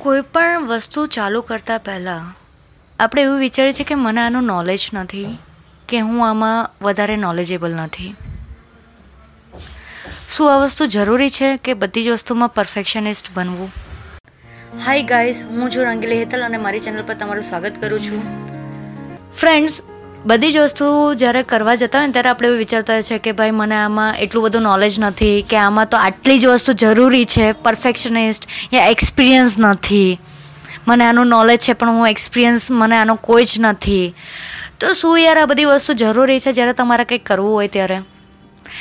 કોઈ પણ વસ્તુ ચાલુ કરતાં પહેલાં, આપણે એવું વિચારીએ છીએ કે મને આનું નોલેજ નથી, કે હું આમાં વધારે નોલેજેબલ નથી. શું આ વસ્તુ જરૂરી છે કે બધી જ વસ્તુમાં પરફેક્શનિસ્ટ બનવું? હાય ગાઈસ હું છું રંગીલી હેતલ અને મારી ચેનલ પર તમારું સ્વાગત કરું છું. ફ્રેન્ડ્સ બધી જ વસ્તુ જ્યારે કરવા જતા હોય ને ત્યારે આપણે એવું વિચારતા હોય છે કે ભાઈ મને આમાં એટલું બધું નોલેજ નથી, કે આમાં તો આટલી જ વસ્તુ જરૂરી છે પરફેક્શનિસ્ટ યા એક્સપિરિયન્સ નથી. મને આનું નોલેજ છે, પણ હું એક્સપિરિયન્સ મને આનો કોઈ જ નથી. તો શું યાર આ બધી વસ્તુ જરૂરી છે જ્યારે તમારે કંઈક કરવું હોય ત્યારે?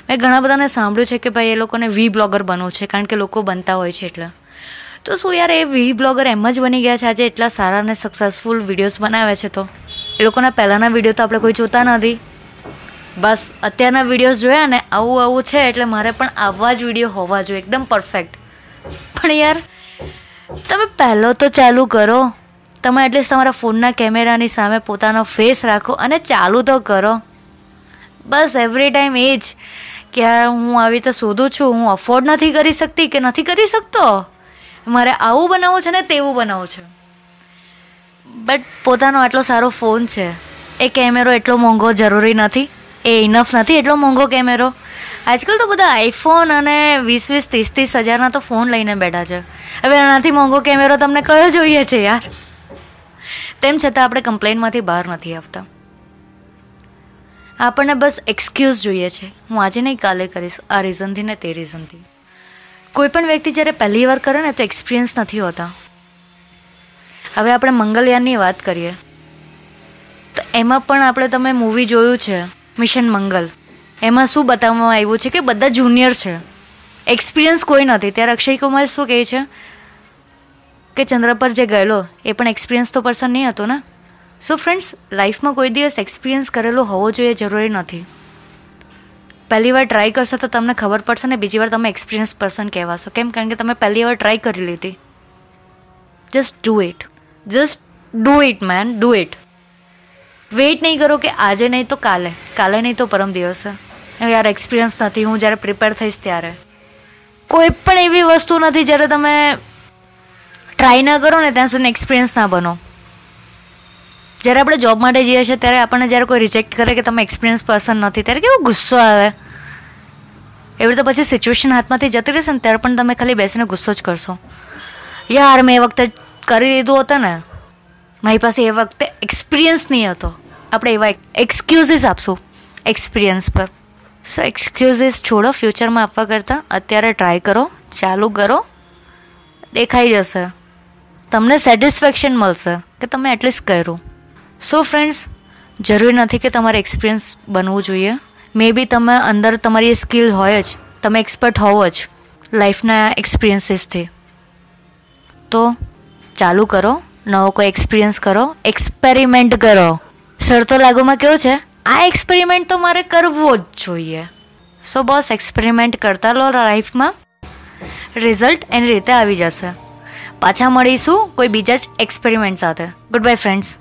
મેં ઘણા બધાને સાંભળ્યું છે કે ભાઈ એ લોકોને વી બ્લોગર બનવું છે, કારણ કે લોકો બનતા હોય છે એટલે. તો શું યાર એ વી બ્લોગર એમ જ બની ગયા છે, આજે એટલા સારા અને સક્સેસફુલ વિડીયોઝ બનાવે છે તો? એ લોકોના પહેલાંના વીડિયો તો આપણે કોઈ જોતા નથી. બસ, અત્યારના વિડીયોઝ જોયા ને આવું આવું છે એટલે મારે પણ આવા જ વીડિયો હોવા જોઈએ. એકદમ પરફેક્ટ પણ યાર, તમે પહેલો તો ચાલુ કરો. તમે એટલીસ્ટ તમારા ફોનના કેમેરાની સામે પોતાનો ફેસ રાખો અને ચાલુ તો કરો. બસ એવરી ટાઈમ એ જ કે હું આવી રીતે શોધું છું, હું અફોર્ડ નથી કરી શકતી કે નથી કરી શકતો? મારે આવું બનાવવું છે ને તેવું બનાવવું છે. બટ પોતાનો આટલો સારો ફોન છે. એ કેમેરો એટલો મોંઘો જરૂરી નથી. એ ઇનફ નથી, એટલો મોંઘો કેમેરો. આજકાલ તો બધા આઈફોન અને વીસ વીસ ત્રીસ ત્રીસ હજારના તો ફોન લઈને બેઠા છે. હવે એનાથી મોંઘો કેમેરો તમને કયો જોઈએ છે યાર? તેમ છતાં આપણે કમ્પ્લેનમાંથી બહાર નથી આવતા. આપણને બસ એક્સક્યુઝ જોઈએ છે. હું આજે નહીં, કાલે કરીશ. આ રીઝનથી ને તે રીઝનથી કોઈ પણ વ્યક્તિ જ્યારે પહેલી વાર કરે ને, તો એક્સપિરિયન્સ નથી હોતા. હવે આપણે મંગલયાનની વાત કરીએ. તો એમાં પણ આપણે તમે મૂવી જોયું છે મિશન મંગલ એમાં શું બતાવવામાં આવ્યું છે કે બધા જુનિયર છે. એક્સપિરિયન્સ કોઈ નથી. ત્યારે અક્ષય કુમાર શું કહે છે? કે ચંદ્ર પર જે ગયેલો, એ પણ એક્સપિરિયન્સ તો પર્સન નહીં હતો ને? સો ફ્રેન્ડ્સ લાઈફમાં કોઈ દિવસ એક્સપિરિયન્સ કરેલો હોવો જોઈએ, જરૂરી નથી. પહેલી વાર ટ્રાય કરશો તો તમને ખબર પડશે ને બીજી વાર તમે એક્સપિરિયન્સ પર્સન કહેવાશો. કેમ? કારણ કે તમે પહેલી વાર ટ્રાય કરી લીધી. Just do it just do it man do it wait નહીં કરો કે આજે નહીં તો કાલે કાલે નહીં તો પરમ દિવસે યાર એક્સપિરિયન્સ નથી હું જ્યારે પ્રિપેર થઈશ ત્યારે કોઈ પણ એવી વસ્તુ નથી જ્યારે તમે ટ્રાય ના કરો ને ત્યાં સુધી એક્સપિરિયન્સ ના બનો જ્યારે આપણે જોબ માટે જઈએ છીએ ત્યારે આપણને જ્યારે કોઈ રિજેક્ટ કરે કે તમે એક્સપિરિયન્સ પર્સન નથી ત્યારે કેવો ગુસ્સો આવે એવી રીતે પછી સિચ્યુએશન હાથમાંથી જતી રહેશે ને ત્યારે પણ તમે ખાલી બેસીને ગુસ્સો જ કરશો યાર મેં એ વખતે કરી દીધું હતું ને, મારી પાસે એ વખતે એક્સપિરિયન્સ નહીં હતો. આપણે એવા એક્સક્યુઝિસ આપશું એક્સપિરિયન્સ પર. સો એક્સક્યુઝિસ છોડો ફ્યુચરમાં આપવા કરતાં અત્યારે ટ્રાય કરો, ચાલુ કરો, દેખાઈ જશે. તમને સેટિસ્ફેક્શન મળશે કે તમે એટલીસ્ટ કર્યું. સો ફ્રેન્ડ્સ જરૂરી નથી કે તમારે એક્સપિરિયન્સ બનવું જોઈએ. મે બી તમે અંદર તમારી સ્કિલ હોય જ, તમે એક્સપર્ટ હોવો જ લાઈફના એક્સપિરિયન્સીસથી તો ચાલુ કરો, નવો કોઈ એક્સપિરિયન્સ કરો એક્સપેરિમેન્ટ કરો. શરતો લાગુમાં કેવું છે? આ એક્સપેરિમેન્ટ તો મારે કરવો જ જોઈએ. સો બસ એક્સપેરિમેન્ટ કરતા લો લાઈફમાં રિઝલ્ટ એની રીતે આવી જશે. પાછા મળીશું કોઈ બીજા જ એક્સપેરિમેન્ટ સાથે. Good bye friends